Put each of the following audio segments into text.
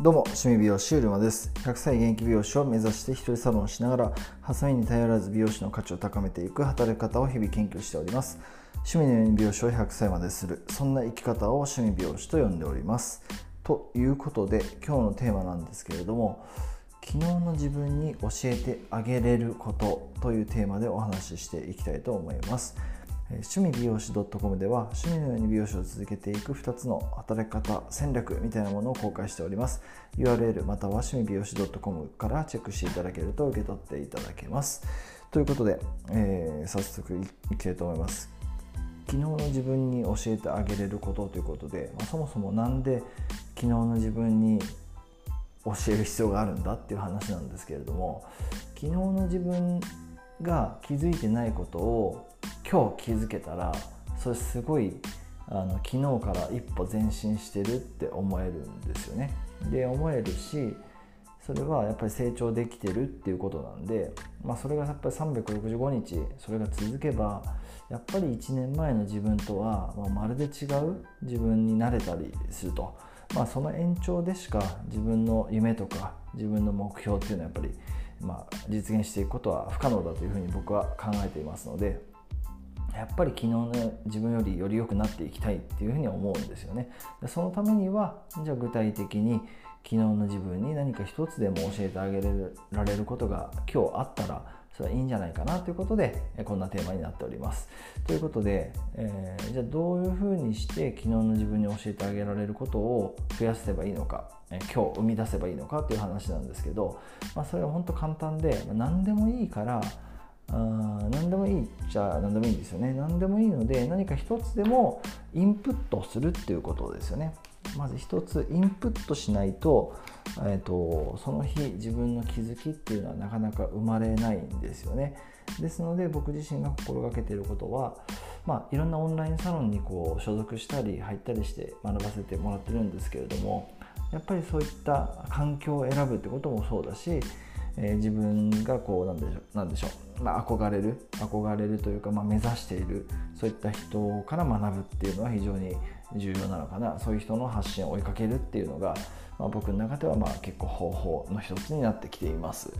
どうも趣味美容師うるまです。100歳現役美容師を目指して一人サロンしながらハサミに頼らず美容師の価値を高めていく働き方を日々研究しております。趣味のように美容師を100歳までするそんな生き方を趣味美容師と呼んでおります。ということで今日のテーマなんですけれども昨日の自分に教えてあげれることというテーマでお話ししていきたいと思います。趣味美容師 .com では趣味のように美容師を続けていく2つの働き方戦略みたいなものを公開しております。URL または趣味美容師 .com からチェックしていただけると受け取っていただけます。ということで、えー、早速いきたいと思います。昨日の自分に教えてあげれることということで、まあ、そもそも何で昨日の自分に教える必要があるんだっていう話なんですけれども昨日の自分が気づいてないことを今日気づけたらそれすごいあの昨日から一歩前進してるって思えるんですよね。で思えるしそれはやっぱり成長できてるっていうことなんで、まあ、それがやっぱり365日それが続けばやっぱり1年前の自分とは、まあ、まるで違う自分になれたりすると、まあ、その延長でしか自分の夢とか自分の目標っていうのはやっぱり、まあ、実現していくことは不可能だというふうに僕は考えていますので。やっぱり昨日の自分よりより良くなっていきたいっていうふうに思うんですよね。でそのためにはじゃあ具体的に昨日の自分に何か一つでも教えてあげられることが今日あったらそれはいいんじゃないかなということでこんなテーマになっております。ということで、えー、じゃあどういうふうにして昨日の自分に教えてあげられることを増やせばいいのか、え、今日生み出せばいいのかという話なんですけど、まあ、それは本当簡単で、ま、何でもいいからあ何でもいいじゃあ何でもいいんですよね何でもいいので何か一つでもインプットするっていうことですよねまず一つインプットしないと,、えーと、その日自分の気づきっていうのはなかなか生まれないんですよね。ですので僕自身が心がけていることはまあ、いろんなオンラインサロンにこう所属したり入ったりして学ばせてもらってるんですけれどもやっぱりそういった環境を選ぶってこともそうだしえー、自分がこうなんでしょうなんでしょう、まあ、憧れる憧れるというか、まあ、目指しているそういった人から学ぶっていうのは非常に重要なのかな。そういう人の発信を追いかけるっていうのが、まあ、僕の中ではまあ結構方法の一つになってきています。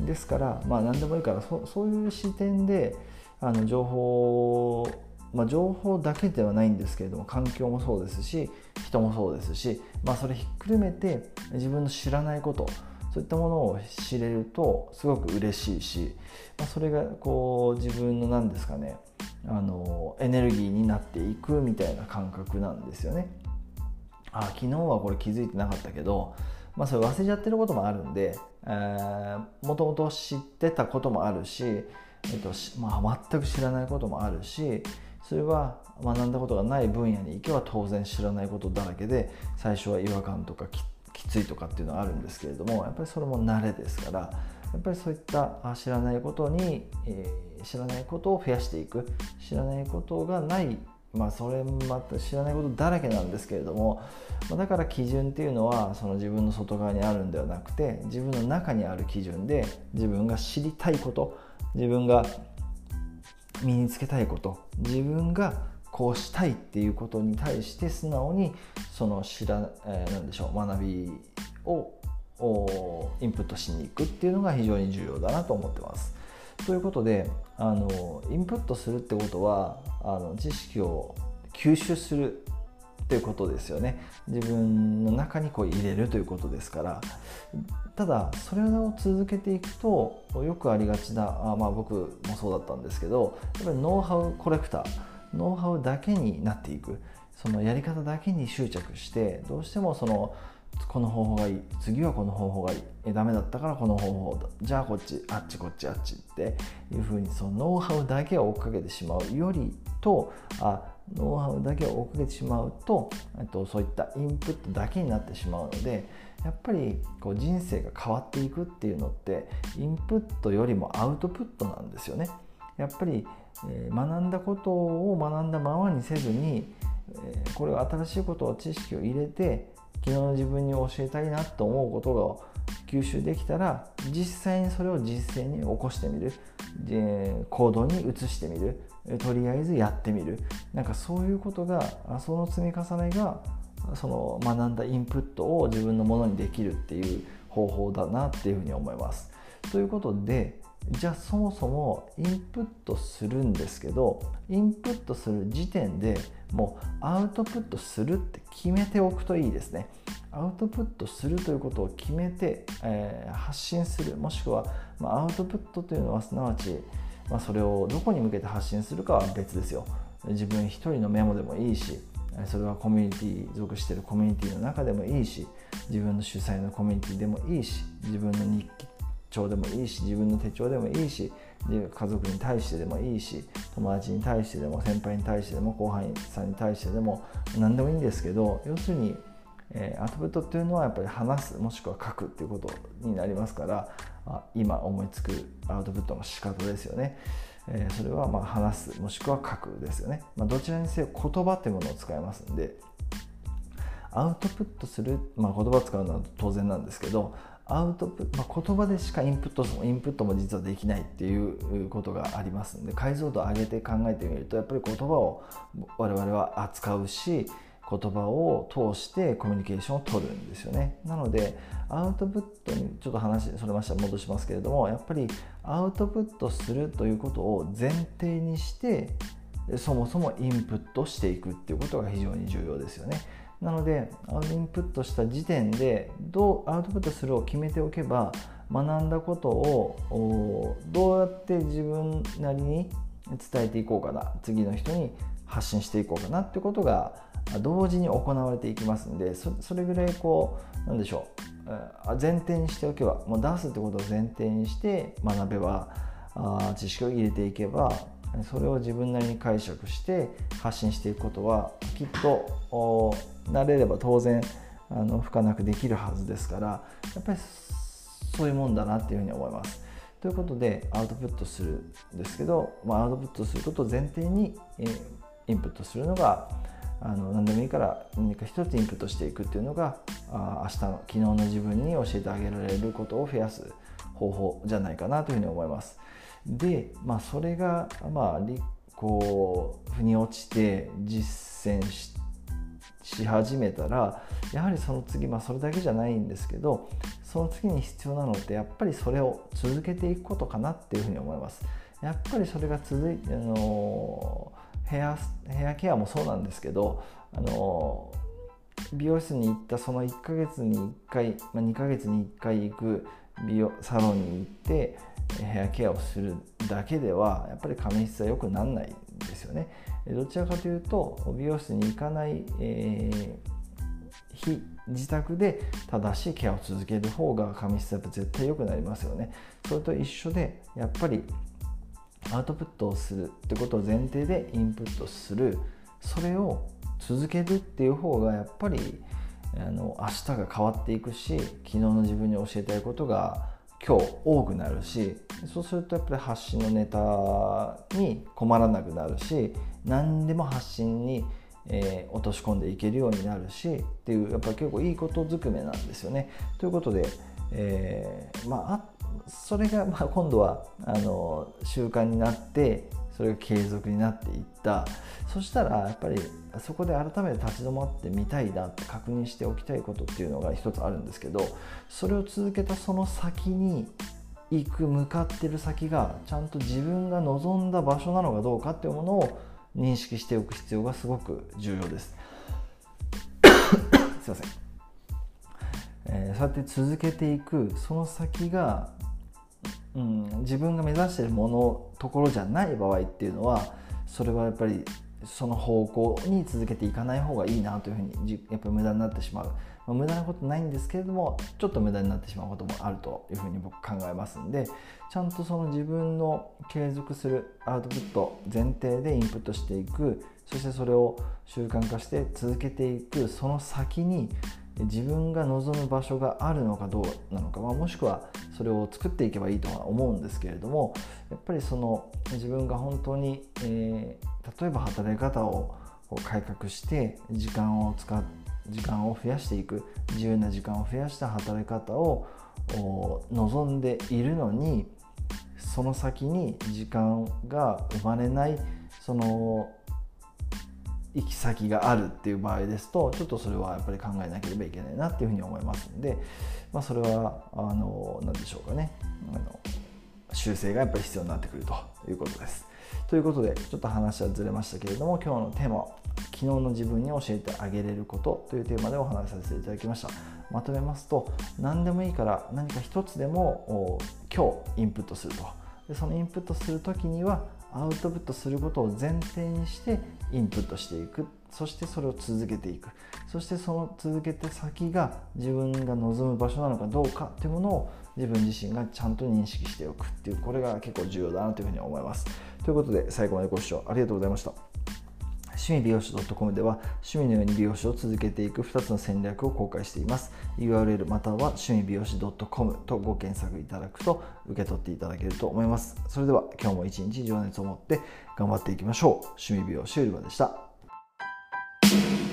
ですからまあ何でもいいからそそういう視点であの情報まあ、情報だけではないんですけれども環境もそうですし人もそうですし、まあ、それひっくるめて自分の知らないことそういったものを知れるとすごく嬉しいし、まあ、それがこう自分の何ですかねあのエネルギーになっていくみたいな感覚なんですよね。あ昨日はこれ気づいてなかったけど、まあ、それ忘れちゃってることもあるんでもともと知ってたこともあるし、えっとまあ、全く知らないこともあるしそれは学んだことがない分野に行けば当然知らないことだらけで最初は違和感とかききついとかっていうのはあるんですけれどもやっぱりそれも慣れですからやっぱりそういった知らないことに、えー、知らないことを増やしていく。知らないことがないまあそれまた知らないことだらけなんですけれどもまだから基準っていうのはその自分の外側にあるんではなくて自分の中にある基準で自分が知りたいこと自分が身につけたいこと自分がこうしたいっていうことに対して素直にその知ら、えー、何でしょう学びをインプットしに行くっていうのが非常に重要だなと思ってます。ということであのインプットするってことはあの知識を吸収するっていうことですよね自分の中にこう入れるということですからただそれを続けていくとよくありがちなあまあ僕もそうだったんですけどやっぱりノウハウコレクターノウハウだけになっていく。そのやり方だけに執着してどうしてもそのこの方法がいい。次はこの方法がいい。えダメだったからこの方法だ。じゃあこっちあっちこっちあっちっていうふうにそのノウハウだけを追っかけてしまうよりとあノウハウだけを追っかけてしまうととそういったインプットだけになってしまうのでやっぱりこう人生が変わっていくっていうのってインプットよりもアウトプットなんですよね。やっぱりえ学んだことを学んだままにせずに、えこれを新しいことを知識を入れて昨日の自分に教えたいなと思うことが吸収できたら実際にそれを実践に起こしてみる。行動に移してみる。とりあえずやってみる。なんかそういうことがその積み重ねがその学んだインプットを自分のものにできるっていう方法だなっていうふうに思います。ということでじゃあそもそもインプットするんですけどインプットする時点でもうアウトプットするって決めておくといいですね。アウトプットするということを決めて、えー、発信する。もしくは、まあ、アウトプットというのはすなわち、まあ、それをどこに向けて発信するかは別ですよ。自分一人のメモでもいいしそれはコミュニティ属しているコミュニティの中でもいいし自分の主催のコミュニティでもいいし自分の日記帳でもいいし自分の手帳でもいいし家族に対してでもいいし友達に対してでも先輩に対してでも後輩さんに対してでも何でもいいんですけど要するに、えー、アウトプットっていうのはやっぱり話すもしくは書くっていうことになりますからあ今思いつくアウトプットの仕方ですよね。えー、それはまあ話すもしくは書くですよね。まあ、どちらにせよ言葉というものを使いますんでアウトプットする、まあ、言葉を使うのは当然なんですけどアウトプまあ、言葉でしかインプットもインプットも実はできないっていうことがありますので解像度を上げて考えてみるとやっぱり言葉を我々は扱うし言葉を通してコミュニケーションを取るんですよね。なのでアウトプットにちょっと話それました戻しますけれどもやっぱりアウトプットするということを前提にしてそもそもインプットしていくっていうことが非常に重要ですよね。なのでアウトインプットした時点でどうアウトプットするを決めておけば学んだことをどうやって自分なりに伝えていこうかな次の人に発信していこうかなってことが同時に行われていきますんでそれぐらいこうなんでしょう前提にしておけばもう出すってことを前提にして学べば知識を入れていけばそれを自分なりに解釈して発信していくことはきっと慣れれば当然あの不可なくできるはずですからやっぱりそういうもんだなっていうふうに思います。ということでアウトプットするんですけど、まあ、アウトプットすることを前提に、えインプットするのがあの何でもいいから何か一つインプットしていくっていうのがあ明日の昨日の自分に教えてあげられることを増やす方法じゃないかなというふうに思います。で、まあ、それが、まあ、こう腑に落ちて実践しし始めたらやはりその次、まあ、それだけじゃないんですけどその次に必要なのってやっぱりそれを続けていくことかなっていうふうに思います。やっぱりそれが続いてあのヘアヘアケアもそうなんですけどあの美容室に行ったその1ヶ月に1回、まあ、2ヶ月に1回行く美容サロンに行ってヘアケアをするだけではやっぱり髪質は良くならないんですよね。どちらかというと美容室に行かない、えー、非自宅で正しいケアを続ける方が髪質は絶対良くなりますよね。それと一緒でやっぱりアウトプットをするってことを前提でインプットするそれを続けるっていう方がやっぱりあの明日が変わっていくし昨日の自分に教えたいことが今日多くなるしそうするとやっぱり発信のネタに困らなくなるし何でも発信に、えー、落とし込んでいけるようになるしっていうやっぱり結構いいことずくめなんですよね。ということで、えー、まあそれがまあ今度はあの習慣になってそれが継続になっていったそしたらやっぱりそこで改めて立ち止まってみたいなって確認しておきたいことっていうのが一つあるんですけどそれを続けたその先に行く向かってる先がちゃんと自分が望んだ場所なのかどうかっていうものを認識しておく必要がすごく重要です。すいません、えー、そうやって続けていくその先がうん、自分が目指してるものところじゃない場合っていうのはそれはやっぱりその方向に続けていかない方がいいなというふうにやっぱり無駄になってしまう、まあ、無駄なことないんですけれどもちょっと無駄になってしまうこともあるというふうに僕考えますんでちゃんとその自分の継続するアウトプット前提でインプットしていく。そしてそれを習慣化して続けていく。その先に自分が望む場所があるのかどうなのか、まあ、もしくはそれを作っていけばいいとは思うんですけれどもやっぱりその自分が本当に、えー、例えば働き方を改革して時間を使時間を増やしていく自由な時間を増やした働き方を望んでいるのにその先に時間が生まれないその行き先があるっていう場合ですとちょっとそれはやっぱり考えなければいけないなっていうふうに思いますんで、まあ、それはあの何でしょうかね。あの修正がやっぱり必要になってくるということです。ということでちょっと話はずれましたけれども今日のテーマ昨日の自分に教えてあげれることというテーマでお話しさせていただきました。まとめますと何でもいいから何か一つでも今日インプットすると。でそのインプットする時にはアウトプットすることを前提にしてインプットしていく。そしてそれを続けていく。そしてその続けて先が自分が望む場所なのかどうかっていうものを自分自身がちゃんと認識しておくっていうこれが結構重要だなというふうに思います。ということで最後までご視聴ありがとうございました。趣味美容師 .com では趣味のように美容師を続けていく2つの戦略を公開しています。URL または趣味美容師 .com とご検索いただくと受け取っていただけると思います。それでは今日も一日情熱を持って頑張っていきましょう。趣味美容師うりまでした。